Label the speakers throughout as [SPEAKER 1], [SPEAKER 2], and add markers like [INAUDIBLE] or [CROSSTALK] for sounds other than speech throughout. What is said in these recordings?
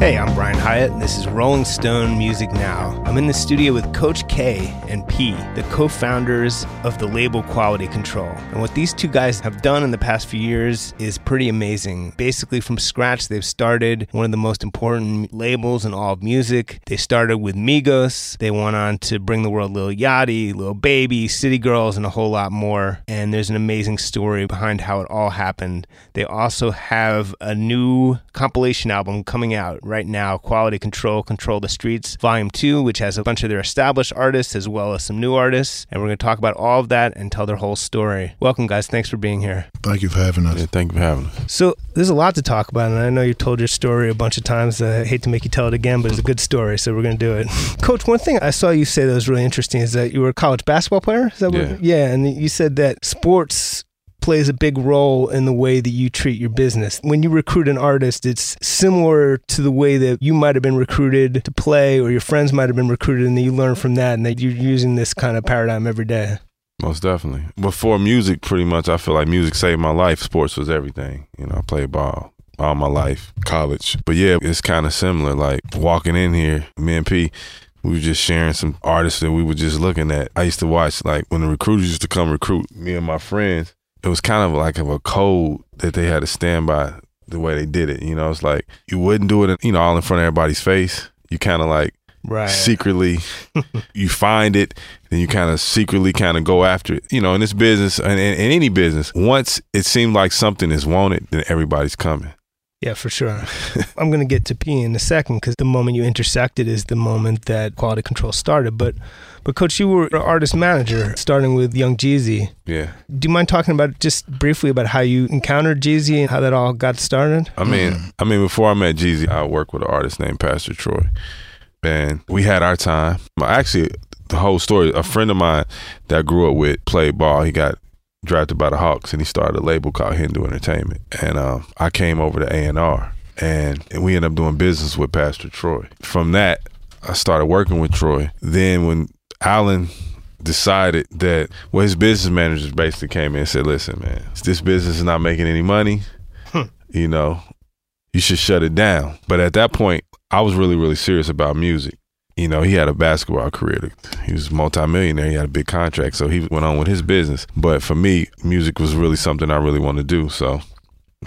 [SPEAKER 1] Hey, I'm Brian Hiatt, and this is Rolling Stone Music Now. I'm in the studio with Coach K and P, the co founders of the label Quality Control. And what these two guys have done in the past few years is pretty amazing. Basically, from scratch, they've started one of the most important labels in all of music. They started with Migos, they went on to bring the world Lil Yachty, Lil Baby, City Girls, and a whole lot more. And there's an amazing story behind how it all happened. They also have a new compilation album coming out right now Quality Control, Control the Streets, Volume 2, which has a bunch of their established artists as well as some new artists. And we're going to talk about all of that and tell their whole story. Welcome, guys. Thanks for being here.
[SPEAKER 2] Thank you for having us.
[SPEAKER 3] Yeah, thank you for having us.
[SPEAKER 1] So, there's a lot to talk about, and I know you've told your story a bunch of times. I hate to make you tell it again, but it's a good story, so we're going to do it. [LAUGHS] Coach, one thing I saw you say that was really interesting is that you were a college basketball player. Is that
[SPEAKER 3] Yeah.
[SPEAKER 1] what? Yeah, and you said that sports plays a big role in the way that you treat your business. When you recruit an artist, it's similar to the way that you might have been recruited to play or your friends might have been recruited and you learn from that and that you're using this kind of paradigm every day.
[SPEAKER 3] Most definitely. Before music, pretty much, I feel like music saved my life. Sports was everything. You know, I played ball all my life, college. But yeah, it's kind of similar. Like walking in here, me and P, we were just sharing some artists that we were just looking at. I used to watch, like, when the recruiters used to come recruit me and my friends, it was kind of like of a code that they had to stand by the way they did it. You know, it's like you wouldn't do it, you know, all in front of everybody's face. You kind of like,
[SPEAKER 1] Right.
[SPEAKER 3] secretly [LAUGHS] you find it then you kind of secretly kind of go after it you know in this business and in, in any business once it seems like something is wanted then everybody's coming
[SPEAKER 1] Yeah, for sure. [LAUGHS] I'm going to get to P in a second because the moment you intersected is the moment that quality control started. But, but coach, you were an artist manager starting with Young Jeezy.
[SPEAKER 3] yeah
[SPEAKER 1] Do you mind talking about just briefly about how you encountered Jeezy and how that all got started?
[SPEAKER 3] i mean i mean before i met jeezy i worked with an artist named pastor troy and we had our time actually the whole story a friend of mine that I grew up with played ball he got drafted by the hawks and he started a label called Hendu entertainment. And um, i came over to a&r and we ended up doing business with pastor troy. From that i started working with troy. Then when alan decided that well his business managers basically came in and said listen man this business is not making any money. You know you should shut it down. But at that point i was really really serious about music you know, he had a basketball career. He was a multimillionaire. He had a big contract, so he went on with his business. But for me, music was really something I really wanted to do. So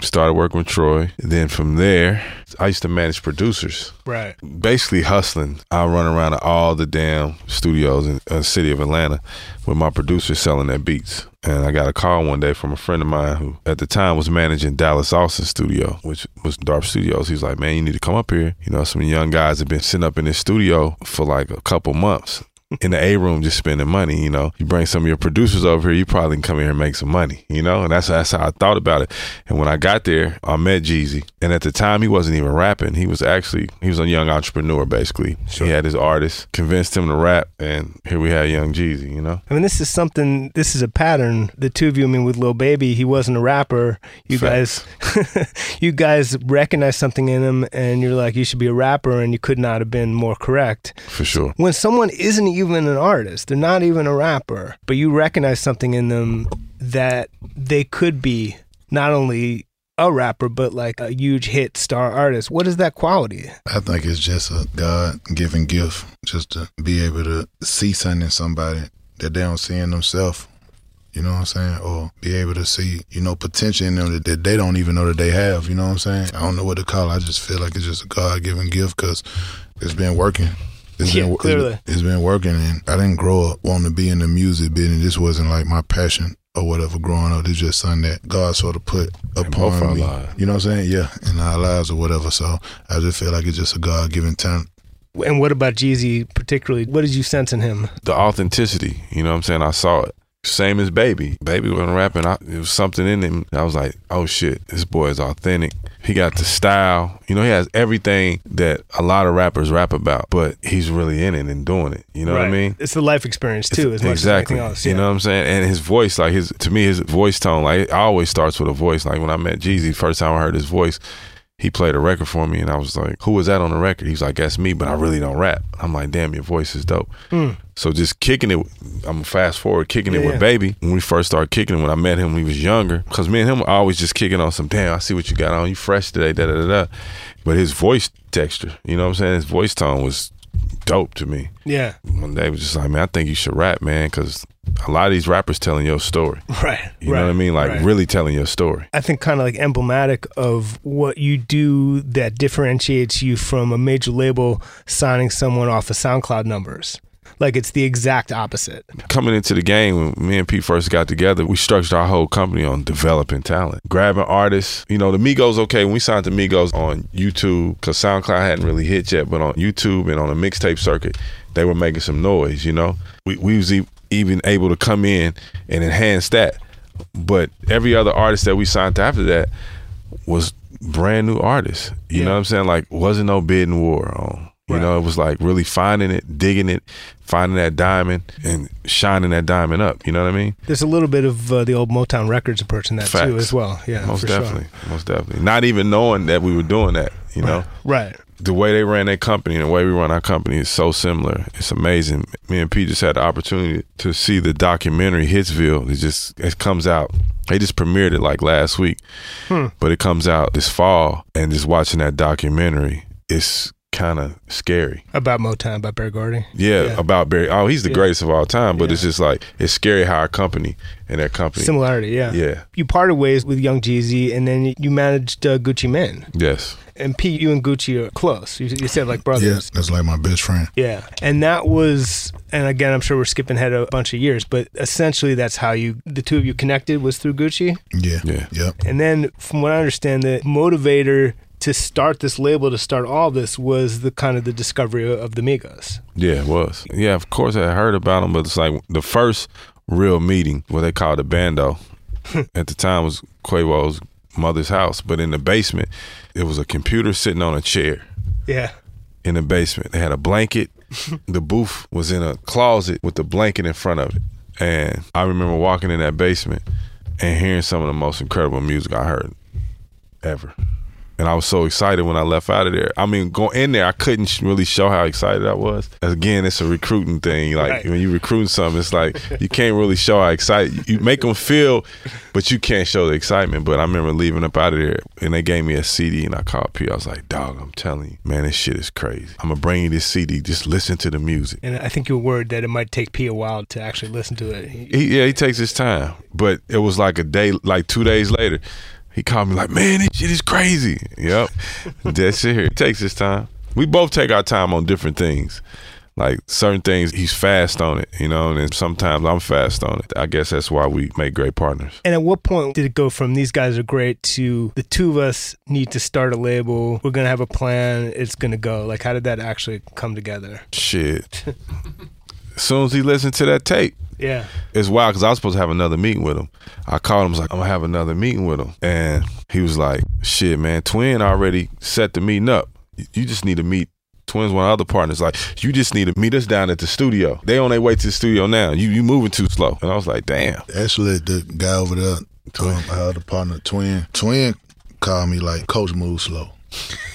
[SPEAKER 3] started working with Troy. Then from there, I used to manage producers.
[SPEAKER 1] Right.
[SPEAKER 3] Basically hustling. I run around to all the damn studios in the city of Atlanta with my producers selling their beats. And I got a call one day from a friend of mine who at the time was managing Dallas Austin studio, which was Darp Studios. He's like, man, you need to come up here. You know, some young guys have been sitting up in this studio for like a couple months in the A room just spending money, you know. You bring some of your producers over here, you probably can come here and make some money, you know? And that's that's how I thought about it. And when I got there, I met Jeezy. And at the time he wasn't even rapping. He was actually he was a young entrepreneur basically. He had his artist, convinced him to rap, and here we had young Jeezy, you know?
[SPEAKER 1] I mean, this is something, this is a pattern. The two of you, I mean, with Lil Baby, he wasn't a rapper. You
[SPEAKER 3] Facts.
[SPEAKER 1] guys, [LAUGHS] you guys recognized something in him and you're like, you should be a rapper, and you could not have been more correct.
[SPEAKER 3] For sure.
[SPEAKER 1] When someone isn't even an artist, they're not even a rapper, but you recognize something in them that they could be not only a rapper, but like a huge hit star artist. What is that quality?
[SPEAKER 2] I think it's just a God given gift just to be able to see something in somebody that they don't see in themselves. You know what I'm saying? Or be able to see, you know, potential in them that, that they don't even know that they have. You know what I'm saying? I don't know what to call it. I just feel like it's just a God given gift because it's been working. It's
[SPEAKER 1] Yeah,
[SPEAKER 2] been,
[SPEAKER 1] clearly.
[SPEAKER 2] it's been working, and I didn't grow up wanting to be in the music business. This wasn't like my passion or whatever growing up. It's just something that God sort of put
[SPEAKER 3] both
[SPEAKER 2] upon me.
[SPEAKER 3] lives.
[SPEAKER 2] You know what I'm saying? Yeah, in our lives or whatever. So I just feel like it's just a God given talent.
[SPEAKER 1] And what about Jeezy particularly? What did you sense in him?
[SPEAKER 3] The authenticity, you know what I'm saying? I saw it. Same as Baby. Baby wasn't rapping. I, it was something in him. I was like, oh shit, this boy is authentic. He got the style. You know, he has everything that a lot of rappers rap about, but he's really in it and doing it. You know what I mean?
[SPEAKER 1] It's the life experience too, as much
[SPEAKER 3] exactly.
[SPEAKER 1] as anything else.
[SPEAKER 3] You know what I'm saying? And his voice, like his to me, his voice tone, like it always starts with a voice. Like when I met Jeezy, first time I heard his voice, he played a record for me, and I was like, "Who was that on the record?" He's like, "That's me," but I really don't rap. I'm like, "Damn, your voice is dope." So just kicking it, I'm fast forward kicking it
[SPEAKER 1] Hmm.
[SPEAKER 3] With
[SPEAKER 1] yeah.
[SPEAKER 3] Baby. When we first started kicking it, when I met him, when he was younger, because me and him were always just kicking on some. Damn, I see what you got on. You fresh today, da da da da. But his voice texture, you know what I'm saying? His voice tone was dope to me
[SPEAKER 1] yeah.
[SPEAKER 3] one day was just like, man, I think you should rap, man, because a lot of these rappers telling your story. [LAUGHS]
[SPEAKER 1] Right.
[SPEAKER 3] You
[SPEAKER 1] right,
[SPEAKER 3] know what I mean? Like
[SPEAKER 1] right.
[SPEAKER 3] really telling your story.
[SPEAKER 1] I think kind of like emblematic of what you do that differentiates you from a major label signing someone off of SoundCloud numbers. Like it's the exact opposite.
[SPEAKER 3] Coming into the game, when me and Pete first got together, we structured our whole company on developing talent, grabbing artists. You know, the Migos, okay, when we signed the Migos on YouTube, because SoundCloud hadn't really hit yet, but on YouTube and on the mixtape circuit, they were making some noise, you know? We, we was e- even able to come in and enhance that. But every other artist that we signed after that was brand new artists. You
[SPEAKER 1] Yeah.
[SPEAKER 3] know what I'm saying? Like wasn't no bidding war on. You
[SPEAKER 1] Right.
[SPEAKER 3] know, it was like really finding it, digging it, finding that diamond and shining that diamond up. You know what I mean?
[SPEAKER 1] There's a little bit of uh, the old Motown Records approach in that too, as well. Yeah,
[SPEAKER 3] most definitely. Most definitely. Not even knowing that we were doing that, you know?
[SPEAKER 1] Sure. Right.
[SPEAKER 3] the way they ran their company and the way we run our company is so similar. It's amazing. Me and Pete just had the opportunity to see the documentary Hitsville. It just it comes out. They just premiered it like last week, but it comes out this fall. And just watching that documentary, it's kind of scary.
[SPEAKER 1] About Motown, about Berry Gordy.
[SPEAKER 3] Yeah,
[SPEAKER 1] Yeah.
[SPEAKER 3] about Barry. Oh, he's the
[SPEAKER 1] Yeah.
[SPEAKER 3] greatest of all time. But
[SPEAKER 1] Yeah.
[SPEAKER 3] it's just like it's scary how our company and their company.
[SPEAKER 1] Similarity, yeah.
[SPEAKER 3] Yeah.
[SPEAKER 1] You parted ways with Young Jeezy, and then you managed uh, Gucci Mane.
[SPEAKER 3] Yes.
[SPEAKER 1] And Pete, you and Gucci are close. You, you said like
[SPEAKER 2] Yeah,
[SPEAKER 1] brothers.
[SPEAKER 2] that's like my best friend.
[SPEAKER 1] Yeah. And that was, and again, I'm sure we're skipping ahead a bunch of years, but essentially that's how you, the two of you connected was through Gucci.
[SPEAKER 2] Yeah.
[SPEAKER 3] Yeah.
[SPEAKER 2] Yep.
[SPEAKER 1] And then from what I understand, the motivator to start this label, to start all this was the kind of the discovery of the Migos.
[SPEAKER 3] Yeah, it was. Yeah, of course I heard about them, but it's like the first real meeting, what they called a bando, [LAUGHS] at the time was Quavo's mother's house, but in the basement, it was a computer sitting on a chair
[SPEAKER 1] Yeah.
[SPEAKER 3] in the basement. They had a blanket. [LAUGHS] the booth was in a closet with the blanket in front of it. And I remember walking in that basement and hearing some of the most incredible music I heard ever. And I was so excited when I left out of there. I mean, going in there, I couldn't really show how excited I was. Again, it's a recruiting thing. Like
[SPEAKER 1] Right.
[SPEAKER 3] when you recruiting something, it's like you can't really show how excited you make them feel, but you can't show the excitement. But I remember leaving up out of there, and they gave me a CD, and I called P. I was like, "Dog, I'm telling you, man, this shit is crazy. I'm gonna bring you this CD. Just listen to the music."
[SPEAKER 1] And I think you were worried that it might take P a while to actually listen to it. He,
[SPEAKER 3] yeah, he takes his time. But it was like a day, like two days later, he called me like, man, this shit is crazy. Yep. [LAUGHS] That's it. He takes his time. We both take our time on different things. Like certain things, he's fast on it, you know, and sometimes I'm fast on it. I guess that's why we make great partners.
[SPEAKER 1] And at what point did it go from these guys are great to the two of us need to start a label? We're going to have a plan. It's going to go. Like, how did that actually come together?
[SPEAKER 3] Shit. as [LAUGHS] soon as he listened to that tape,
[SPEAKER 1] Yeah.
[SPEAKER 3] it's wild because I was supposed to have another meeting with him. I called him, was like, I'm gonna have another meeting with him. And he was like, shit, man, Twin already set the meeting up. You just need to meet Twins, one of the other partners. Like, you just need to meet us down at the studio. They on their way to the studio now. You you moving too slow. And I was like, damn.
[SPEAKER 2] Actually, the guy over there, um, I had a partner, Twin. Twin called me like, Coach, move slow. [LAUGHS]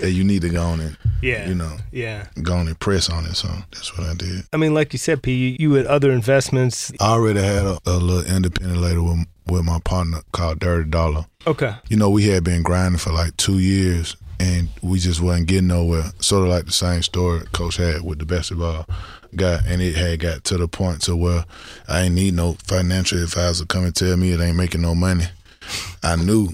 [SPEAKER 2] hey, you need to go on and,
[SPEAKER 1] Yeah.
[SPEAKER 2] you know,
[SPEAKER 1] Yeah.
[SPEAKER 2] go on and press on it. So that's what I did.
[SPEAKER 1] I mean, like you said, P, you, you had other investments.
[SPEAKER 2] I already had a, a little independent label with, with my partner called Dirty Dollar.
[SPEAKER 1] Okay.
[SPEAKER 2] You know, we had been grinding for like two years and we just wasn't getting nowhere. Sort of like the same story Coach had with the basketball guy. And it had got to the point to where I ain't need no financial advisor come and tell me it ain't making no money. I knew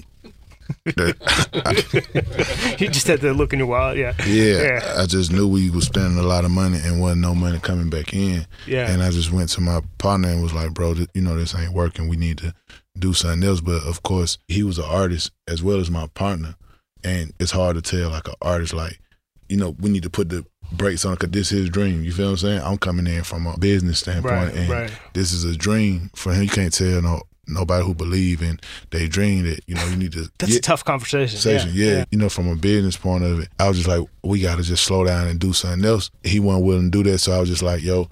[SPEAKER 2] that, [LAUGHS]
[SPEAKER 1] you just had to look in your wallet. Yeah.
[SPEAKER 2] yeah,
[SPEAKER 1] Yeah.
[SPEAKER 2] I just knew we was spending a lot of money and wasn't no money coming back in.
[SPEAKER 1] Yeah.
[SPEAKER 2] And I just went to my partner and was like, bro, th- you know, this ain't working. We need to do something else. But of course, he was an artist as well as my partner. And it's hard to tell like an artist, like, you know, we need to put the brakes on because this is his dream. You feel what I'm saying? I'm coming in from a business standpoint,
[SPEAKER 1] Right,
[SPEAKER 2] and
[SPEAKER 1] right.
[SPEAKER 2] this is a dream for him. You can't tell no nobody who believe in they dream that you know you need to [LAUGHS]
[SPEAKER 1] That's
[SPEAKER 2] get-
[SPEAKER 1] a tough conversation.
[SPEAKER 2] conversation. Yeah, you know, from a business point of it, I was just like, we got to just slow down and do something else. He wasn't willing to do that, so I was just like, yo,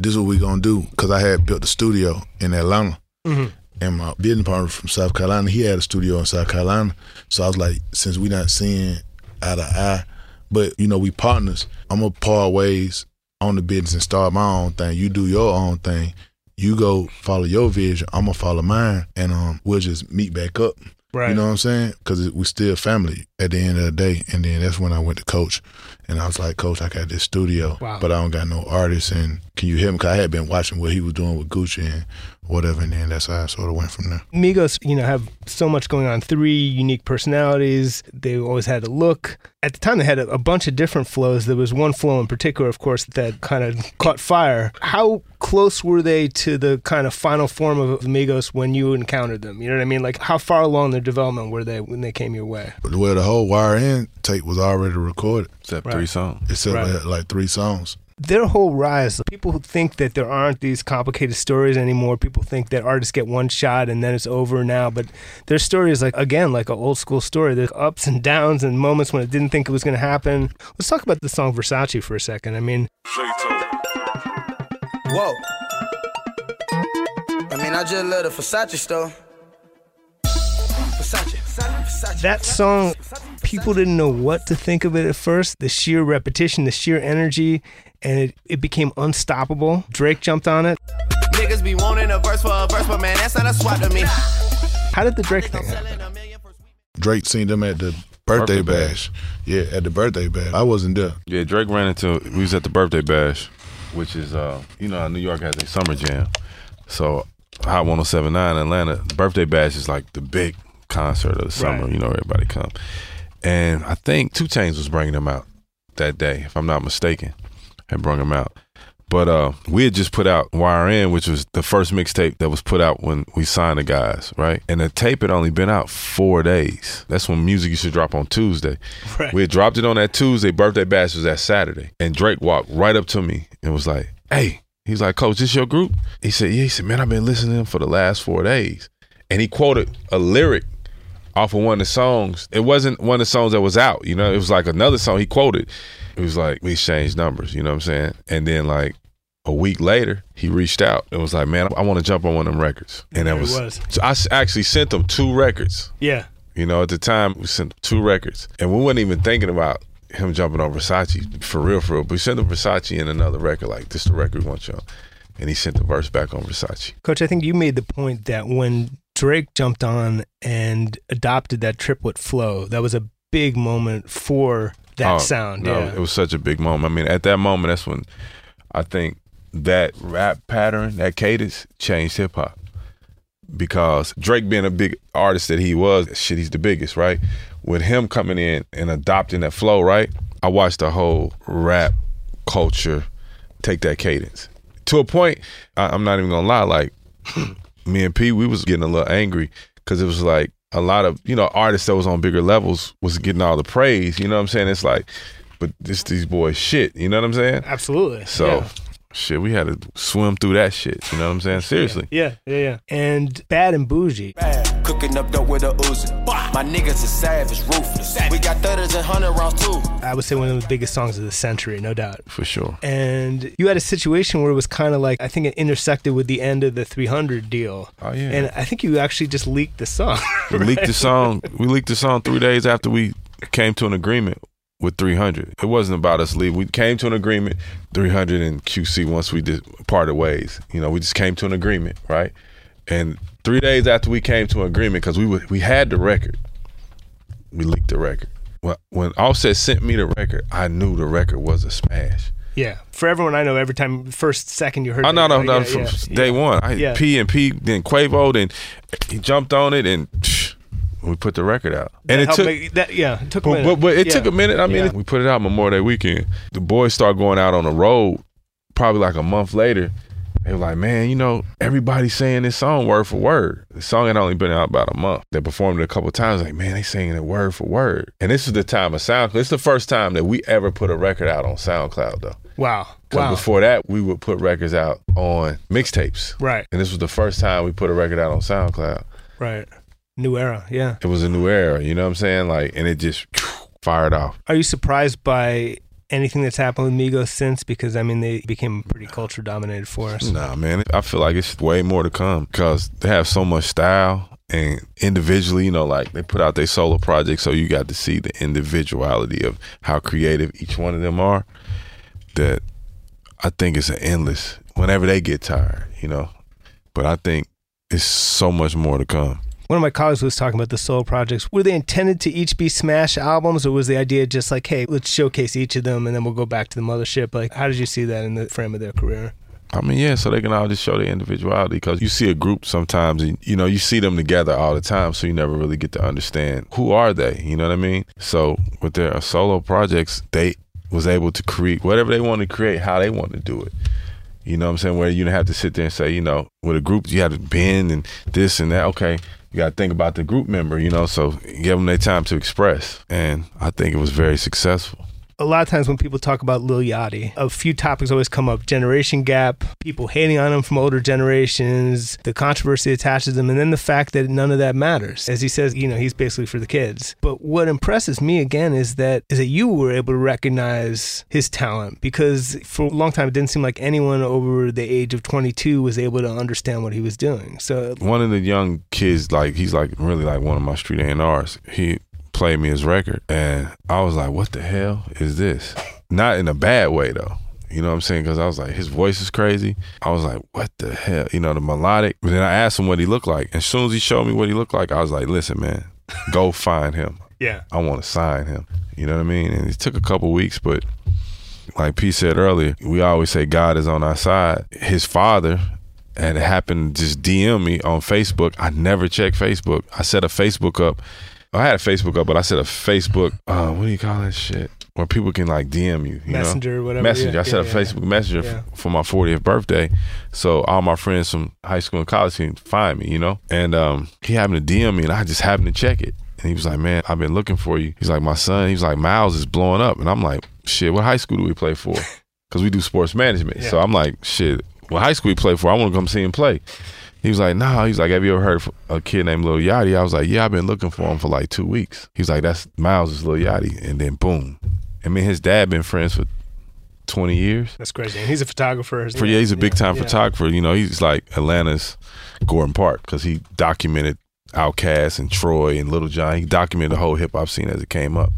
[SPEAKER 2] this is what we gonna do. Because I had built a studio in Atlanta,
[SPEAKER 1] Mhm.
[SPEAKER 2] and my business partner from South Carolina, he had a studio in South Carolina. So I was like, since we not seeing eye to eye, but you know, we partners. I'm gonna part ways on the business and start my own thing. You do your own thing. You go follow your vision. I'm gonna follow mine, and um, we'll just meet back up.
[SPEAKER 1] Right.
[SPEAKER 2] You know what I'm saying? Because we still family at the end of the day. And then that's when I went to coach, and I was like, Coach, I got this studio,
[SPEAKER 1] Wow.
[SPEAKER 2] but I don't got no artists. And can you help me? Because I had been watching what he was doing with Gucci and whatever, and then that's how I sort of went from there.
[SPEAKER 1] Migos, you know, have so much going on. Three unique personalities. They always had a look. At the time, they had a, a bunch of different flows. There was one flow in particular, of course, that kind of caught fire. How close were they to the kind of final form of Migos when you encountered them? You know what I mean? Like, how far along their development were they when they came your way?
[SPEAKER 2] But where the whole Y.R.N. tape was already recorded,
[SPEAKER 3] Except
[SPEAKER 1] Right.
[SPEAKER 3] three songs.
[SPEAKER 2] except
[SPEAKER 1] Right.
[SPEAKER 2] we had like three songs.
[SPEAKER 1] Their whole rise, people who think that there aren't these complicated stories anymore, people think that artists get one shot and then it's over now. But their story is like, again, like an old school story. There's ups and downs and moments when it didn't think it was going to happen. Let's talk about the song Versace for a second. I mean,
[SPEAKER 4] Whoa. I mean, I just love the Versace store. Versace, Versace.
[SPEAKER 1] that song, people didn't know what to think of it at first. The sheer repetition, the sheer energy, and it, it became unstoppable. Drake jumped on it.
[SPEAKER 5] Niggas be wanting a verse for a verse, but man, that's not a swap to me.
[SPEAKER 1] How did the Drake thing happen?
[SPEAKER 2] Drake seen them at the birthday,
[SPEAKER 3] Birthday
[SPEAKER 2] bash. Yeah, at the birthday bash. I wasn't there.
[SPEAKER 3] Yeah, Drake ran into. We was at the birthday bash, which is uh, you know, how New York has a summer jam. So Hot 1079 Atlanta birthday bash is like the big concert of the summer.
[SPEAKER 1] Right.
[SPEAKER 3] You know, everybody come, and I think 2 Chainz was bringing them out that day, if I'm not mistaken, had brought them out. But uh, we had just put out Y.R.N., which was the first mixtape that was put out when we signed the guys, right? And the tape had only been out four days. That's when music used to drop on Tuesday.
[SPEAKER 1] Right.
[SPEAKER 3] We had dropped it on that Tuesday. Birthday bash was that Saturday, and Drake walked right up to me and was like, "Hey." He's like, Coach, this your group? He said, Yeah. He said, Man, I've been listening to them for the last four days. And he quoted a lyric off of one of the songs. It wasn't one of the songs that was out, you know, it was like another song he quoted. It was like, we exchanged numbers, you know what I'm saying? And then like a week later, he reached out and was like, Man, I want to jump on one of them records. And that was,
[SPEAKER 1] was.
[SPEAKER 3] So I actually sent them two records.
[SPEAKER 1] Yeah.
[SPEAKER 3] You know, at the time we sent two records, and we weren't even thinking about him jumping on Versace for real, for real. But we sent him Versace in another record, like this, the record we want you on, and he sent the verse back on Versace.
[SPEAKER 1] Coach, I think you made the point that when Drake jumped on and adopted that triplet flow, that was a big moment for that
[SPEAKER 3] Oh,
[SPEAKER 1] sound.
[SPEAKER 3] no,
[SPEAKER 1] yeah.
[SPEAKER 3] it was such a big moment. I mean, at that moment, that's when I think that rap pattern, that cadence, changed hip hop. Because Drake being a big artist that he was, shit, he's the biggest, right? With him coming in and adopting that flow, right? I watched the whole rap culture take that cadence to a point. I, I'm not even gonna lie, like [CLEARS THROAT] me and P, we was getting a little angry because it was like a lot of you know artists that was on bigger levels was getting all the praise. You know what I'm saying? It's like, but this these boys shit. You know what I'm saying?
[SPEAKER 1] Absolutely.
[SPEAKER 3] So.
[SPEAKER 1] yeah.
[SPEAKER 3] Shit, we had to swim through that shit. You know what I'm saying? Seriously.
[SPEAKER 1] Yeah, yeah, yeah. And Bad and Bougie.
[SPEAKER 5] Cooking up dope with a Uzi. My niggas is savage, ruthless. We got thudders and hundred rounds too.
[SPEAKER 1] I would say one of the biggest songs of the century, no doubt.
[SPEAKER 3] For sure.
[SPEAKER 1] And you had a situation where it was kind of like, I think it intersected with the end of the 300 deal.
[SPEAKER 3] Oh, yeah.
[SPEAKER 1] And I think you actually just leaked the song. [LAUGHS]
[SPEAKER 3] We leaked the song. We leaked the song three days after we came to an agreement with 300. It wasn't about us leaving. We came to an agreement. 300 and QC once we did parted ways. You know, we just came to an agreement, right? And three days after we came to an agreement, because we were, we had the record, we leaked the record. Well, when Offset sent me the record, I knew the record was a smash.
[SPEAKER 1] Yeah. For everyone I know, every time, first second you heard
[SPEAKER 3] Oh no no no! from
[SPEAKER 1] yeah,
[SPEAKER 3] day
[SPEAKER 1] yeah.
[SPEAKER 3] one, I
[SPEAKER 1] Yeah.
[SPEAKER 3] P and P, then Quavo, then he jumped on it, and psh, [SNIFFS] we put the record out.
[SPEAKER 1] That
[SPEAKER 3] And it took,
[SPEAKER 1] make- that, yeah, it took a
[SPEAKER 3] but,
[SPEAKER 1] minute.
[SPEAKER 3] but, but it took a minute. I mean,
[SPEAKER 1] Yeah.
[SPEAKER 3] we put it out Memorial Day weekend. The boys start going out on the road, probably like a month later, They were like, man, you know, everybody's saying this song word for word. The song had only been out about a month. They performed it a couple times. Like, man, they singing it word for word. And this is the time of SoundCloud. It's the first time that we ever put a record out on SoundCloud, though.
[SPEAKER 1] Wow. Wow.
[SPEAKER 3] before that, we would put records out on mixtapes.
[SPEAKER 1] Right.
[SPEAKER 3] And this was the first time we put a record out on SoundCloud.
[SPEAKER 1] Right. New era. Yeah.
[SPEAKER 3] It was a new era, you know what I'm saying? Like, and it just fired off.
[SPEAKER 1] Are you surprised by anything that's happened with Migos since? Because I mean, they became a pretty culture dominated force.
[SPEAKER 3] Nah, man. I feel like it's way more to come because they have so much style and individually, you know, like they put out their solo projects, so you got to see the individuality of how creative each one of them are. That I think it's an endless whenever they get tired, you know. But I think it's so much more to come.
[SPEAKER 1] One of my colleagues was talking about the solo projects. Were they intended to each be smash albums, or was the idea just like, hey, let's showcase each of them and then we'll go back to the mothership? Like, how did you see that in the frame of their career?
[SPEAKER 3] I mean, yeah, so they can all just show their individuality because you see a group sometimes and, you know, you see them together all the time, so you never really get to understand who are they, you know what I mean? So with their solo projects, they was able to create whatever they wanted to create, how they wanted to do it. You know what I'm saying? Where you didn't have to sit there and say, you know, with a group, you had to bend and this and that. Okay, you got to think about the group member, you know, so give them their time to express. And I think it was very successful.
[SPEAKER 1] A lot of times when people talk about Lil Yachty, a few topics always come up generation gap, people hating on him from older generations, the controversy attached to them, and then the fact that none of that matters. As he says, you know, he's basically for the kids. But what impresses me again is that is that you were able to recognize his talent because for a long time it didn't seem like anyone over the age of 22 was able to understand what he was doing. So
[SPEAKER 3] one of the young kids, like he's like really like one of my street A&Rs. He played me his record, and I was like, "What the hell is this?" Not in a bad way though. You know what I'm saying? Because I was like, his voice is crazy. I was like, what the hell? You know, the melodic. But then I asked him what he looked like. And as soon as he showed me what he looked like, I was like, listen, man, go [LAUGHS] find him.
[SPEAKER 1] yeah.
[SPEAKER 3] I want to sign him. You know what I mean? And it took a couple weeks, but like P said earlier, we always say God is on our side. His father and it happened to just DM me on Facebook. I never checked Facebook. I set a Facebook up. I had a Facebook up, but I set a Facebook. Uh, what do you call that shit? Where people can like DM you, you
[SPEAKER 1] Messenger,
[SPEAKER 3] know?
[SPEAKER 1] whatever.
[SPEAKER 3] Messenger.
[SPEAKER 1] Yeah,
[SPEAKER 3] I set
[SPEAKER 1] yeah,
[SPEAKER 3] a
[SPEAKER 1] yeah.
[SPEAKER 3] Facebook Messenger
[SPEAKER 1] Yeah.
[SPEAKER 3] f- for my 40th birthday, so all my friends from high school and college can find me, you know. And um, he happened to DM me, and I just happened to check it. And he was like, "Man, I've been looking for you." He's like, "My son." He's like, "Miles is blowing up," and I'm like, "Shit, what high school do we play for?" [LAUGHS] Because we do sports management. So I'm like, "Shit, what high school we play for? I want to come see him play." He was like, "Nah." He's like, "Have you ever heard of a kid named Lil Yachty?" I was like, "Yeah, I've been looking for him for like two weeks." He's like, "That's Miles is Lil Yachty," and then boom. I mean, his dad been friends for twenty years.
[SPEAKER 1] That's crazy. And he's a photographer.
[SPEAKER 3] For yeah, he's a big time
[SPEAKER 1] yeah.
[SPEAKER 3] photographer. You know, he's like Atlanta's Gordon Park because he documented Outkast and Troy and Lil Jon. He documented the whole hip hop scene as it came up.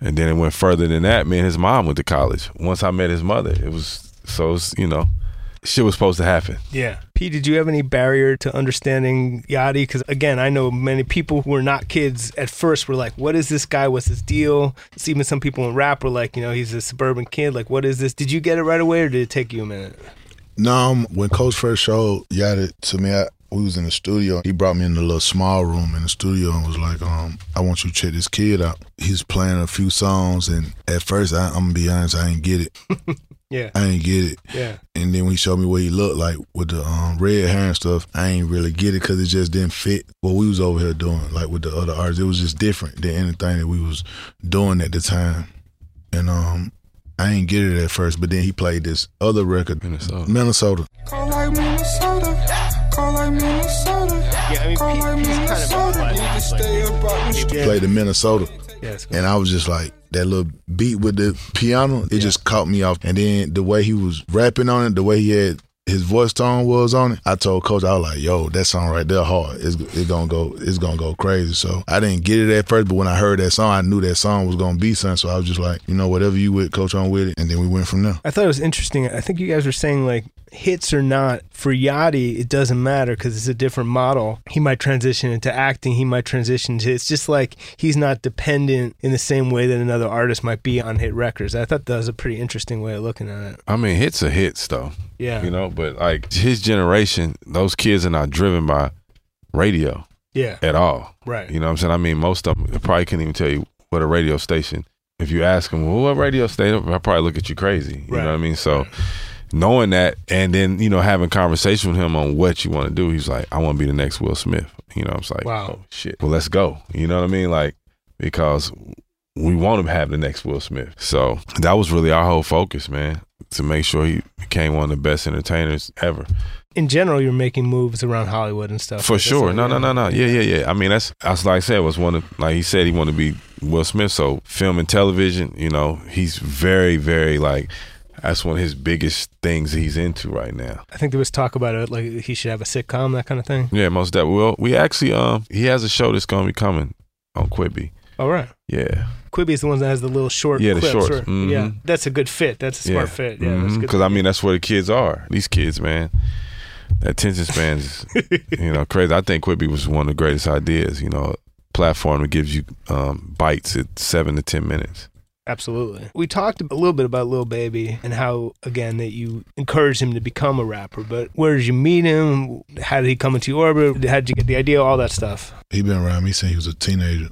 [SPEAKER 3] And then it went further than that. Me and his mom went to college. Once I met his mother, it was so it's, you know, shit was supposed to happen.
[SPEAKER 1] Yeah. Pete, did you have any barrier to understanding Yachty? Because again, I know many people who were not kids at first were like, "What is this guy? What's his deal?" It's even some people in rap were like, "You know, he's a suburban kid. Like, what is this?" Did you get it right away, or did it take you a minute?
[SPEAKER 2] No, um, when Coach first showed Yachty to me, I, we was in the studio. He brought me in the little small room in the studio and was like, um, I want you to check this kid out. He's playing a few songs, and at first, I, I'm gonna be honest, I didn't get it. [LAUGHS]
[SPEAKER 1] Yeah.
[SPEAKER 2] I ain't get it.
[SPEAKER 1] Yeah.
[SPEAKER 2] And then when he showed me what he looked like with the um, red hair and stuff, I ain't really get it because it just didn't fit what we was over here doing. Like with the other artists, it was just different than anything that we was doing at the time. And um, I ain't get it at first, but then he played this other record,
[SPEAKER 3] Minnesota.
[SPEAKER 2] Minnesota.
[SPEAKER 6] Call like Minnesota. Call like Minnesota.
[SPEAKER 1] Yeah, I mean,
[SPEAKER 6] Call
[SPEAKER 1] Pete-
[SPEAKER 6] like
[SPEAKER 1] Pete's kind of
[SPEAKER 6] Minnesota.
[SPEAKER 1] like-
[SPEAKER 6] Need to stay up out the street.
[SPEAKER 2] Played the Minnesota.
[SPEAKER 1] Yes.
[SPEAKER 2] And I was just like, that little beat with the piano, it just caught me off. And then the way he was rapping on it, the way he had his voice tone was on it, I told Coach, I was like, yo, that song right there hard. It's, it's gonna go, it's gonna go crazy. So I didn't get it at first, but when I heard that song, I knew that song was gonna be something. So I was just like, you know, whatever you with, Coach, on with it. And then we went from there.
[SPEAKER 1] I thought it was interesting. I think you guys were saying like hits or not for Yachty, it doesn't matter because it's a different model. He might transition into acting. He might transition to. It's just like he's not dependent in the same way that another artist might be on hit records. I thought that was a pretty interesting way of looking at it.
[SPEAKER 3] I mean, hits are hits though.
[SPEAKER 1] Yeah.
[SPEAKER 3] You know, but like his generation, those kids are not driven by radio
[SPEAKER 1] Yeah.
[SPEAKER 3] at all.
[SPEAKER 1] Right.
[SPEAKER 3] You know what I'm saying? I mean, most of them probably couldn't even tell you what a radio station. If you ask them, well, what radio station? I probably look at you crazy. You
[SPEAKER 1] Right.
[SPEAKER 3] know what I mean? So knowing that, and then you know having conversation with him on what you want to do, he's like, I want to be the next Will Smith. You know, I'm like,
[SPEAKER 1] Wow.
[SPEAKER 3] oh shit, well let's go. You know what I mean? Like because we want to have the next Will Smith. So that was really our whole focus, man, to make sure he became one of the best entertainers ever.
[SPEAKER 1] In general, you're making moves around Hollywood and stuff.
[SPEAKER 3] For
[SPEAKER 1] That's
[SPEAKER 3] sure.
[SPEAKER 1] like-
[SPEAKER 3] No, no, no, no. Yeah, yeah, yeah. I mean, that's that's like I said was one of like he said he wanted to be Will Smith. So film and television, you know, he's very, very like that's one of his biggest things he's into right now.
[SPEAKER 1] I think there was talk about it, like he should have a sitcom, that kind of thing.
[SPEAKER 3] Yeah, most that. Well, we actually um he has a show that's gonna be coming on Quibi.
[SPEAKER 1] All right.
[SPEAKER 3] Yeah,
[SPEAKER 1] Quibi is the one that has the little short
[SPEAKER 3] Yeah, the
[SPEAKER 1] clips.
[SPEAKER 3] shorts. Mhm.
[SPEAKER 1] Yeah, that's a good fit. That's a smart fit. Yeah, that's good.
[SPEAKER 3] Because I mean, that's where the kids are. These kids, man. Attention spans, [LAUGHS] you know, crazy. I think Quibi was one of the greatest ideas. You know, platform that gives you um, bites at seven to ten minutes.
[SPEAKER 1] Absolutely. We talked a little bit about Lil Baby and how, again, that you encouraged him to become a rapper. But where did you meet him? How did he come into your orbit? How did you get the idea? All that stuff.
[SPEAKER 2] He been around me since he was a teenager.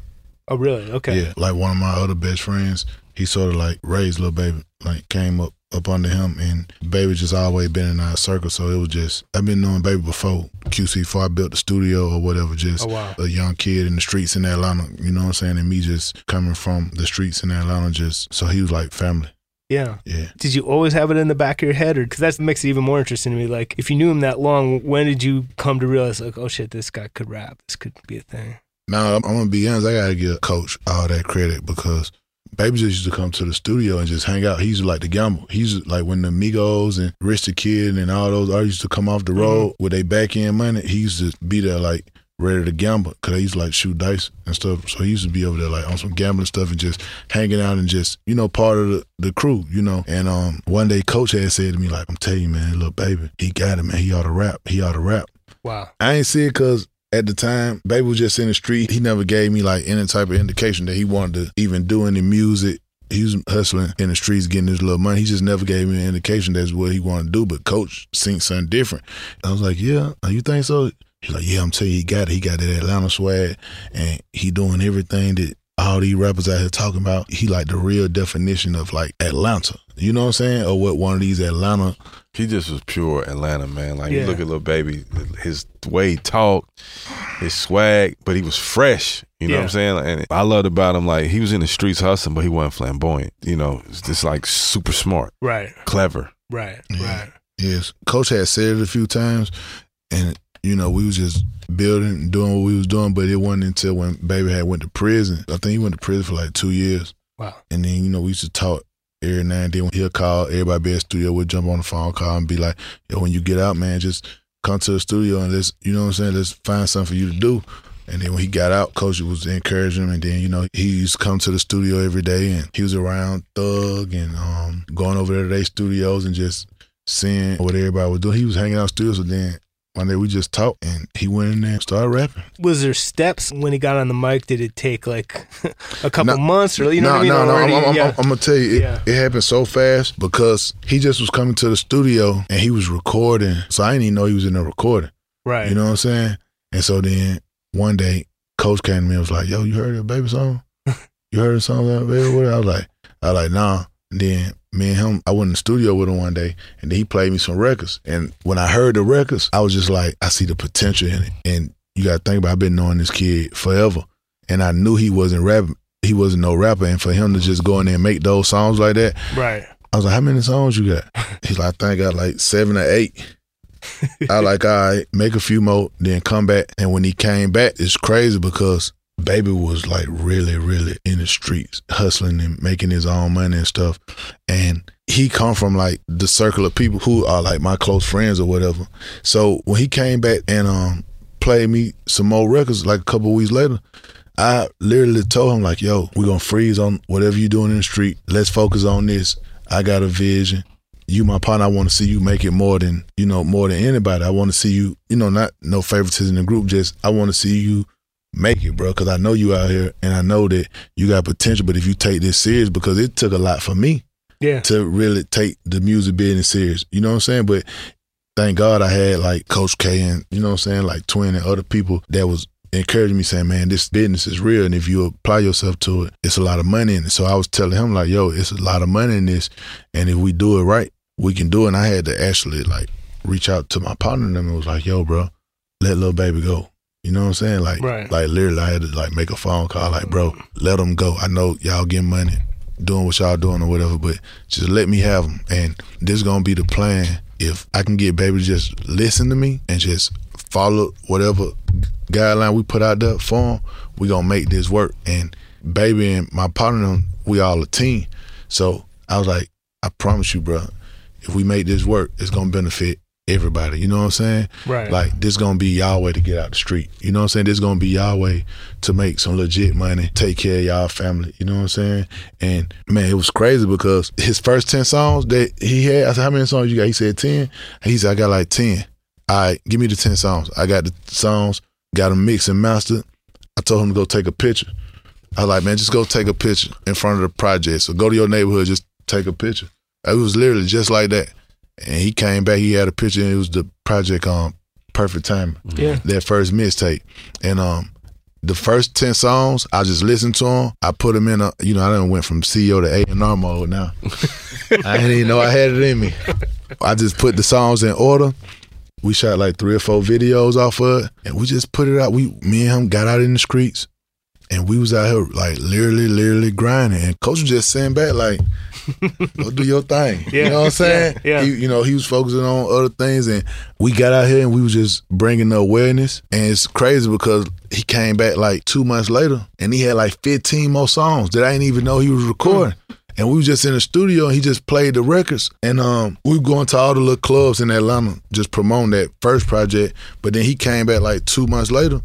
[SPEAKER 1] Oh, really? Okay.
[SPEAKER 2] Yeah, like one of my other best friends, he sort of like raised Lil Baby, like came up up under him, and baby just always been in our circle. So it was just I've been knowing baby before QC before I built the studio or whatever. Just
[SPEAKER 1] Oh, wow.
[SPEAKER 2] a young kid in the streets in Atlanta, you know what I'm saying, and me just coming from the streets in Atlanta, just so he was like family.
[SPEAKER 1] Yeah.
[SPEAKER 2] Yeah.
[SPEAKER 1] Did you always have it in the back of your head, or because that makes it even more interesting to me? Like, if you knew him that long, when did you come to realize, like, oh shit, this guy could rap. This could be a thing.
[SPEAKER 2] Now I'm, I'm gonna be honest. I gotta give Coach all that credit because Baby just used to come to the studio and just hang out. He used to like to gamble. He's like when the Migos and Rich the Kid and all those artists used to come off the road with their back end money. He used to be there like ready to gamble because they used to like shoot dice and stuff. So he used to be over there like on some gambling stuff and just hanging out and just you know part of the, the crew, you know. And um one day Coach had said to me like, "I'm telling you, man, Lil Baby, he got it, man. He ought to rap. He ought to rap."
[SPEAKER 1] Wow.
[SPEAKER 2] I ain't see it because at the time, Baby was just in the street. He never gave me like any type of indication that he wanted to even do any music. He was hustling in the streets, getting his little money. He just never gave me an indication that's what he wanted to do. But Coach seen something different. I was like, "Yeah, oh, you think so?" He's like, "Yeah, I'm telling you, he got it. He got that Atlanta swag, and he doing everything that all these rappers out here talking about. He like the real definition of like Atlanta. You know what I'm saying? Or what one of these Atlanta
[SPEAKER 3] He just was pure Atlanta, man. Like
[SPEAKER 1] Yeah.
[SPEAKER 3] you look at Lil Baby, his way he talked, his swag, but he was fresh. You know what I'm saying? And I loved about him, like he was in the streets hustling, but he wasn't flamboyant. You know, it's just like super smart,
[SPEAKER 1] Right.
[SPEAKER 3] clever.
[SPEAKER 1] Right.
[SPEAKER 2] Yeah.
[SPEAKER 1] Right.
[SPEAKER 2] Yes, Coach had said it a few times, and you know we was just building and doing what we was doing, but it wasn't until when Baby had went to prison. I think he went to prison for like two years,
[SPEAKER 1] Wow.
[SPEAKER 2] and then you know we used to talk every now and then. He'll call everybody be at the studio. We'll jump on the phone call and be like, "Yo, when you get out, man, just come to the studio and let's you know what I'm saying. Let's find something for you to do." And then when he got out, Coach was encouraging him. And then, you know, he used to come to the studio every day and he was around Thug and um, going over there to their studios and just seeing what everybody was doing. He was hanging out studios. So then one day we just talked and he went in there and started rapping.
[SPEAKER 1] Was there steps when he got on the mic? Did it take like [LAUGHS] a couple
[SPEAKER 2] No.
[SPEAKER 1] months or you know
[SPEAKER 2] no,
[SPEAKER 1] what I mean?
[SPEAKER 2] no, no.
[SPEAKER 1] Already-
[SPEAKER 2] I'm, I'm,
[SPEAKER 1] yeah.
[SPEAKER 2] I'm, I'm gonna tell you, it,
[SPEAKER 1] Yeah.
[SPEAKER 2] it happened so fast because he just was coming to the studio and he was recording. So I didn't even know he was in the recording.
[SPEAKER 1] right.
[SPEAKER 2] You know what I'm saying? And so then one day, Coach came to me and was like, "Yo, you heard that baby song? [LAUGHS] You heard the song that baby? What?" I was like, "I was like, nah." And then me and him, I went in the studio with him one day, and then he played me some records. And when I heard the records, I was just like, I see the potential in it. And you got to think about, I've been knowing this kid forever, and I knew he wasn't rapping. He wasn't no rapper, and for him to just go in there and make those songs like that,
[SPEAKER 1] right.
[SPEAKER 2] I was like, "How many songs you got?" [LAUGHS] He's like, "I think I got like seven or eight. I like, all right, make a few more, then come back. And when he came back, it's crazy because Baby was like really, really in the streets, hustling and making his own money and stuff. And he come from like the circle of people who are like my close friends or whatever. So when he came back and um played me some more records like a couple weeks later, I literally told him like, "Yo, we're gonna freeze on whatever you're doing in the street. Let's focus on this. I got a vision. You, my partner, I want to see you make it more than you know, more than anybody. I want to see you, you know, not no favoritism in the group. Just I want to see you make it, bro. Because I know you out here, and I know that you got potential. But if you take this serious, because it took a lot for me
[SPEAKER 1] Yeah.
[SPEAKER 2] to really take the music business serious. You know what I'm saying? But thank God I had like Coach K and you know what I'm saying, like Twin and other people that was encouraging me saying, Man, this business is real and if you apply yourself to it, it's a lot of money in it. So I was telling him like, yo, it's a lot of money in this and if we do it right, we can do it. And I had to actually like reach out to my partner and them and was like, yo, bro, let Lil Baby go. You know what I'm saying? Like,
[SPEAKER 1] Right.
[SPEAKER 2] like literally, I had to like make a phone call, like, bro, let them go. I know y'all getting money, doing what y'all doing or whatever, but just let me have them. And this gonna be the plan. If I can get baby to just listen to me and just follow whatever guideline we put out there for him, we gonna make this work. And baby and my partner, we all a team. So I was like, I promise you, bro, if we make this work, it's gonna benefit everybody. You know what I'm saying?
[SPEAKER 1] Right.
[SPEAKER 2] Like this gonna be y'all way to get out the street. You know what I'm saying? This gonna be y'all way to make some legit money, take care of y'all family. You know what I'm saying? And man, it was crazy because his first ten songs that he had, I said, How many songs you got? He said ten. He said, I got like ten. All right, give me the ten songs. I got the songs, got them mixed and mastered. I told him to go take a picture. I was like, man, just go take a picture in front of the project. So go to your neighborhood, just take a picture. It was literally just like that. And he came back, he had a picture, and it was the project um Perfect Timing.
[SPEAKER 1] Yeah.
[SPEAKER 2] That first mixtape. And um the first ten songs, I just listened to them. I put them in a, you know, I done went from CEO to A and R mode now. [LAUGHS] I didn't even know I had it in me. I just put the songs in order. We shot like three or four videos off of it, and we just put it out. We, me and him, got out in the streets, and we was out here like literally, literally grinding. And coach was just sitting back like, "Go do your thing."
[SPEAKER 1] Yeah,
[SPEAKER 2] You know what I'm saying?
[SPEAKER 1] yeah, yeah.
[SPEAKER 2] He, you know, he was focusing on other things, and we got out here and we was just bringing the awareness. And it's crazy because he came back like two months later, and he had like 15 more songs that I didn't even know he was recording. And we was just in the studio and he just played the records. And um, we were going to all the little clubs in Atlanta just promoting that first project. But then he came back like two months later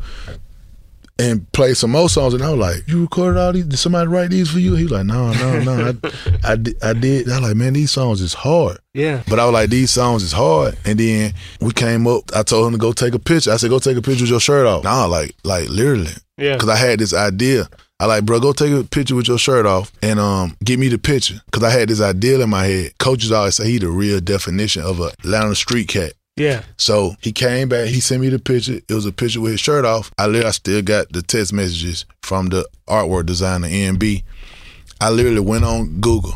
[SPEAKER 2] and play some more songs. And I was like, You recorded all these? Did somebody write these for you? He was like, No, no, no. I, I, di- I did. I was like, Man, these songs is hard.
[SPEAKER 1] Yeah.
[SPEAKER 2] But I was like, These songs is hard. And then we came up. I told him to go take a picture. I said, Go take a picture with your shirt off. Nah, like, like literally.
[SPEAKER 1] Yeah.
[SPEAKER 2] Cause I had this idea. I like, bro, go take a picture with your shirt off and um give me the picture. Cause I had this idea in my head. Coaches always say he the real definition of a Atlanta street cat.
[SPEAKER 1] Yeah.
[SPEAKER 2] So he came back, he sent me the picture. It was a picture with his shirt off. I literally I still got the text messages from the artwork designer NB. I literally went on Google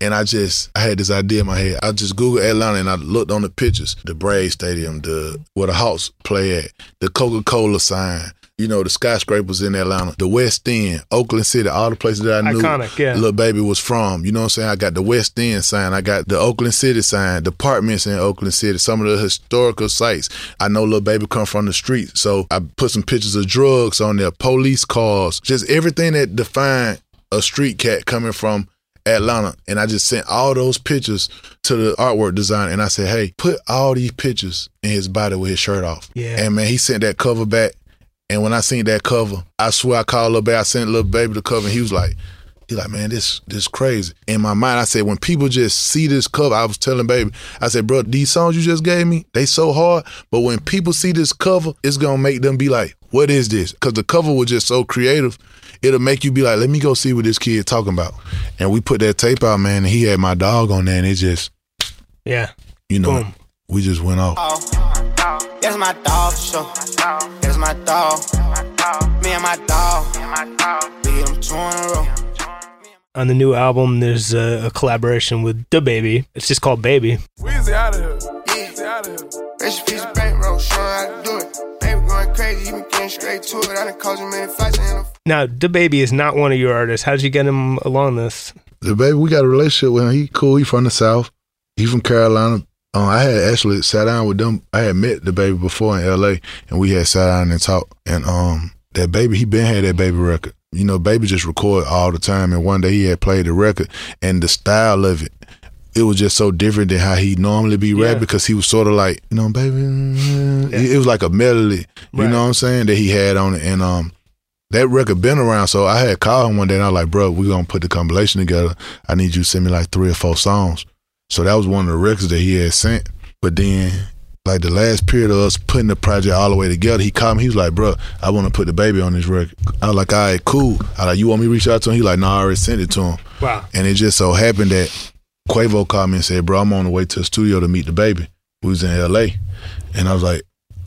[SPEAKER 2] and I just I had this idea in my head. I just Googled Atlanta and I looked on the pictures. The Braves Stadium, the where the Hawks play at, the Coca-Cola sign, you know, the skyscrapers in Atlanta, the West End, Oakland City, all the places that I knew
[SPEAKER 1] Iconic, yeah.
[SPEAKER 2] Lil Baby was from. You know what I'm saying? I got the West End sign, I got the Oakland City sign, the apartments in Oakland City, some of the historical sites. I know little baby come from the streets. So I put some pictures of drugs on there, police cars, just everything that defined a street cat coming from Atlanta. And I just sent all those pictures to the artwork designer and I said, Hey, put all these pictures in his body with his shirt off.
[SPEAKER 1] Yeah.
[SPEAKER 2] And man, he sent that cover back. And when I seen that cover, I swear I called Lil Baby, I sent Lil Baby the cover and he was like, he like, man, this this crazy. In my mind, I said, when people just see this cover, I was telling baby, I said, bro, these songs you just gave me, they so hard. But when people see this cover, it's gonna make them be like, what is this? Because the cover was just so creative. It'll make you be like, let me go see what this kid talking about. And we put that tape out, man, and he had my dog on there, and it just,
[SPEAKER 1] Yeah.
[SPEAKER 2] you know,
[SPEAKER 1] Boom.
[SPEAKER 2] we just went off.
[SPEAKER 4] Oh, oh, that's my dog, for sure. That's my dog. Me and my dog. We get them two in a row.
[SPEAKER 1] On the new album, there's a, a collaboration with DaBaby. It's just called Baby.
[SPEAKER 6] Weezy out of here. Weezy out of here.
[SPEAKER 4] Rich piece of bankroll, showing how to do it. Baby going crazy, you been getting straight to it. I done caused you many fights in the
[SPEAKER 1] Now, DaBaby is not one of your artists. How did you get him along this?
[SPEAKER 2] DaBaby, we got a relationship with him. He cool. He from the South. He from Carolina. Um, I had actually sat down with them. I had met DaBaby before in L.A. and we had sat down and talked. And um, that baby, he been had that baby record. You know, baby just record all the time. And one day he had played the record, and the style of it, it was just so different than how he normally be rap
[SPEAKER 1] Yeah.
[SPEAKER 2] because he was sort of like, you know, baby. [LAUGHS] It, it was like a melody. You
[SPEAKER 1] Right.
[SPEAKER 2] know what I'm saying that he had on it, and um, that record been around. So I had called him one day and I was like, bro, we gonna put the compilation together. I need you to send me like three or four songs. So that was one of the records that he had sent. But then, like the last period of us putting the project all the way together, he called me. He was like, bro, I want to put DaBaby on this record. I was like, all right, cool. I like, you want me to reach out to him? He like, no, I already sent it to him.
[SPEAKER 1] Wow.
[SPEAKER 2] And it just so happened that Quavo called me and said, bro, I'm on the way to the studio to meet DaBaby. We was in LA. And I was like,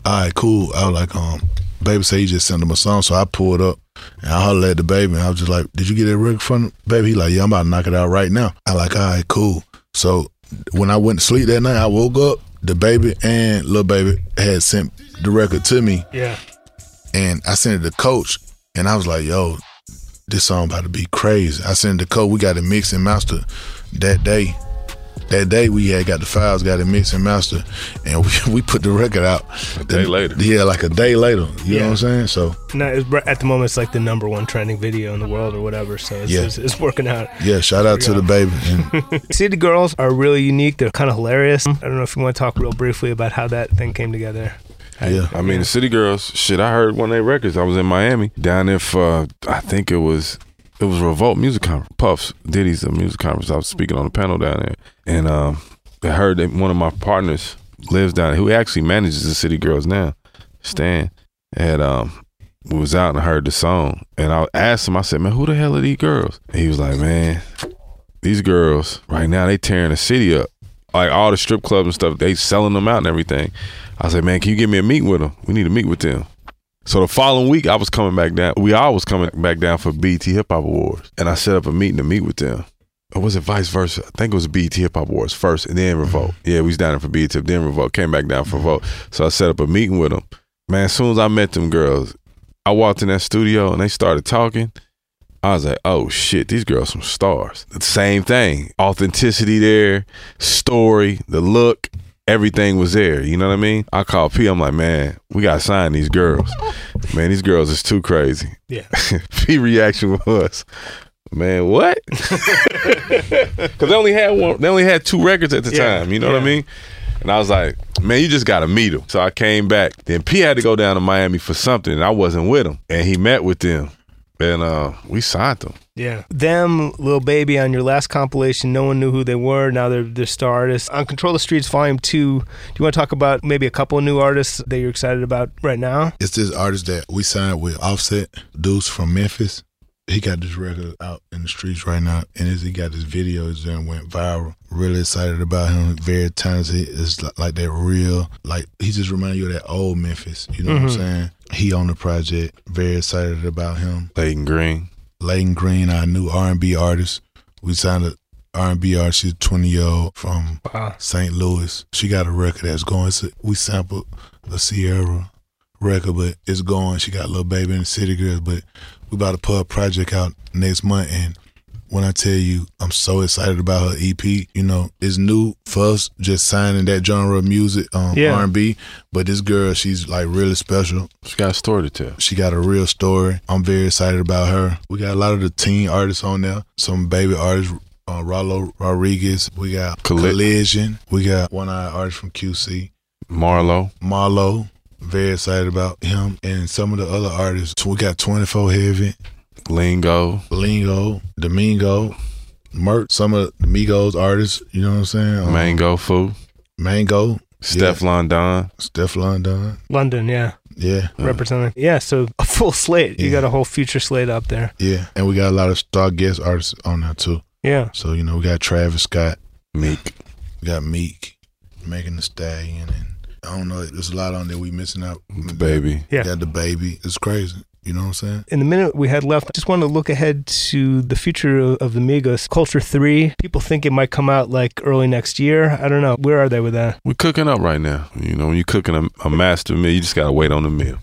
[SPEAKER 2] all right, cool. I was like, um, baby said he just sent him a song. So I pulled up and I hollered at DaBaby and I was just like, did you get that record from the baby? He like, yeah, I'm about to knock it out right now. I like, all right, cool. So when I went to sleep that night, I woke up. DaBaby and Lil Baby had sent the record to me,
[SPEAKER 1] Yeah.
[SPEAKER 2] and I sent it to coach, and I was like, "Yo, this song about to be crazy." I sent it to coach. We got it mixed and master that day. That day we had got the files, got it mixed and mastered, and we, [LAUGHS] we put the record out
[SPEAKER 3] A day later.
[SPEAKER 2] Yeah, like a day later. You
[SPEAKER 1] Yeah.
[SPEAKER 2] know what I'm saying? So
[SPEAKER 1] No, it's, at the moment, it's like the number one trending video in the world or whatever. So it's,
[SPEAKER 2] Yeah.
[SPEAKER 1] it's, it's working out.
[SPEAKER 2] yeah, shout out to DaBaby. And [LAUGHS]
[SPEAKER 1] City Girls are really unique. They're kind of hilarious. I don't know if you want to talk real briefly about how that thing came together.
[SPEAKER 2] yeah,
[SPEAKER 3] I mean, the City Girls, shit, I heard one of their records. I was in Miami down there for, I think it was, it was Revolt Music Conference. Puffs, Diddy's a music conference. I was speaking on the panel down there. And um, I heard that one of my partners lives down there, who actually manages the City Girls now, Stan, had, um, was out and heard the song. And I asked him, I said, man, who the hell are these girls? And he was like, man, these girls right now, they tearing the city up. Like all the strip clubs and stuff, they selling them out and everything. I said, man, can you give me a meet with them? We need to meet with them. So the following week, I was coming back down. We all was coming back down for BET Hip Hop Awards, and I set up a meeting to meet with them. Or was it vice versa? I think it was BET Hip Hop Awards first, and then Revolt. Mm-hmm. Yeah, we was down there for BET, then Revolt. Came back down for Revolt. So I set up a meeting with them. Man, as soon as I met them girls, I walked in that studio and they started talking. I was like, oh shit, these girls some stars. The same thing. Authenticity there, story, the look, everything was there. You know what I mean? I called Pee, I'm like, man, we gotta sign these girls. Man, these girls is too crazy.
[SPEAKER 1] Yeah. [LAUGHS]
[SPEAKER 3] Pee reaction was, man, what? [LAUGHS] Cause they only had one they only had two records at the
[SPEAKER 1] Yeah,
[SPEAKER 3] time, you know what I mean? And I was like, man, you just gotta meet them. So I came back. Then Pee had to go down to Miami for something, and I wasn't with him. And he met with them. And uh, we signed them.
[SPEAKER 1] Yeah. Them, Lil Baby on your last compilation, no one knew who they were. Now they're, they're star artists. On Control the Streets Volume 2, do you want to talk about maybe a couple of new artists that you're excited about right now?
[SPEAKER 2] it's this artist that we signed with Offset, Deuce from Memphis. He got this record out in the streets right now, and as he got this video that went viral. Really excited about him. Very talented. It's li- like that real, like he just remind you of that old Memphis. You know what I'm mm-hmm. saying? He on the project. Very excited about him.
[SPEAKER 3] Layton Greene.
[SPEAKER 2] Layton Greene, our new R&B artist. We signed a R&B artist. She's 20 year old from
[SPEAKER 1] Wow.
[SPEAKER 2] St. Louis. She got a record that's going. A- we sampled the Ciara record, but it's going. She got a Lil Baby in the City Girls, but we about to put a project out next month. And when I tell you, I'm so excited about her EP. You know, it's new for us just signing that genre of music, um,
[SPEAKER 1] Yeah.
[SPEAKER 2] R&B. But this girl, she's like really special.
[SPEAKER 3] She got a story to tell.
[SPEAKER 2] She got a real story. I'm very excited about her. We got a lot of the teen artists on there. Some baby artists, uh, Rylo Rodriguez. We got
[SPEAKER 3] Colli-
[SPEAKER 2] Collision. We got one eye artist from QC,
[SPEAKER 3] Marlo.
[SPEAKER 2] Marlo. Very excited about him and some of the other artists. We got 24 Heavy,
[SPEAKER 3] Lingo.
[SPEAKER 2] Lingo, Domingo, Mert. Some of the Migos artists. You know what I'm saying? Um,
[SPEAKER 3] Mango Foo.
[SPEAKER 2] Mango.
[SPEAKER 3] Steph London.
[SPEAKER 2] Steph London.
[SPEAKER 1] London, yeah.
[SPEAKER 2] Yeah.
[SPEAKER 1] Representing. Yeah, so a full slate. You got a whole future slate up there.
[SPEAKER 2] Yeah. And we got a lot of star guest artists on there too.
[SPEAKER 1] Yeah.
[SPEAKER 2] So, you know, we got Travis Scott.
[SPEAKER 3] Meek.
[SPEAKER 2] We got Meek, Megan Thee Stallion, and I don't know. There's a lot on there we missing out.
[SPEAKER 3] DaBaby.
[SPEAKER 1] Yeah.
[SPEAKER 2] got DaBaby. It's crazy. You know what I'm saying?
[SPEAKER 1] In the minute we had left, I just wanted to look ahead to the future of, of the Migos. Culture 3, people think it might come out like early next year. I don't know. Where are they with that?
[SPEAKER 3] We're cooking up right now. You know, when you're cooking a, a master meal, you just gotta wait on the meal.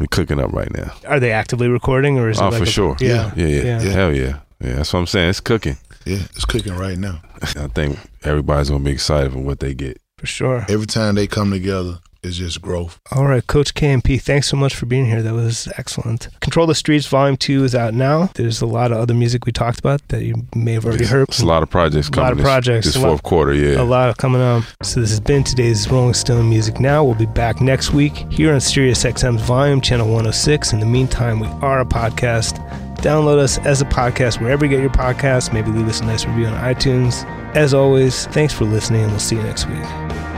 [SPEAKER 3] We're cooking up right now.
[SPEAKER 1] Are they actively recording or is it
[SPEAKER 3] Oh,
[SPEAKER 1] like
[SPEAKER 3] for
[SPEAKER 1] a-
[SPEAKER 3] sure.
[SPEAKER 1] Yeah.
[SPEAKER 3] Yeah, yeah,
[SPEAKER 1] Yeah.
[SPEAKER 3] Hell yeah. Yeah, that's what I'm saying. It's cooking.
[SPEAKER 2] Yeah, it's cooking right now. [LAUGHS]
[SPEAKER 3] I think everybody's gonna be excited for what they get.
[SPEAKER 1] For sure.
[SPEAKER 2] Every time they come together, it's just growth.
[SPEAKER 1] All right, Coach KMP, thanks so much for being here. That was excellent. Control the Streets Volume 2 is out now. There's a lot of other music we talked about that you may have already heard.
[SPEAKER 3] It's a lot of projects coming.
[SPEAKER 1] A
[SPEAKER 3] coming.
[SPEAKER 1] lot of projects,
[SPEAKER 3] This,
[SPEAKER 1] a lot-
[SPEAKER 3] fourth quarter, yeah.
[SPEAKER 1] A lot coming up. So this has been today's Rolling Stone Music Now. We'll be back next week here on Sirius XM's Volume Channel 106. In the meantime, we are a podcast. Download us as a podcast wherever you get your podcasts. Maybe leave us a nice review on iTunes. As always, thanks for listening, and we'll see you next week.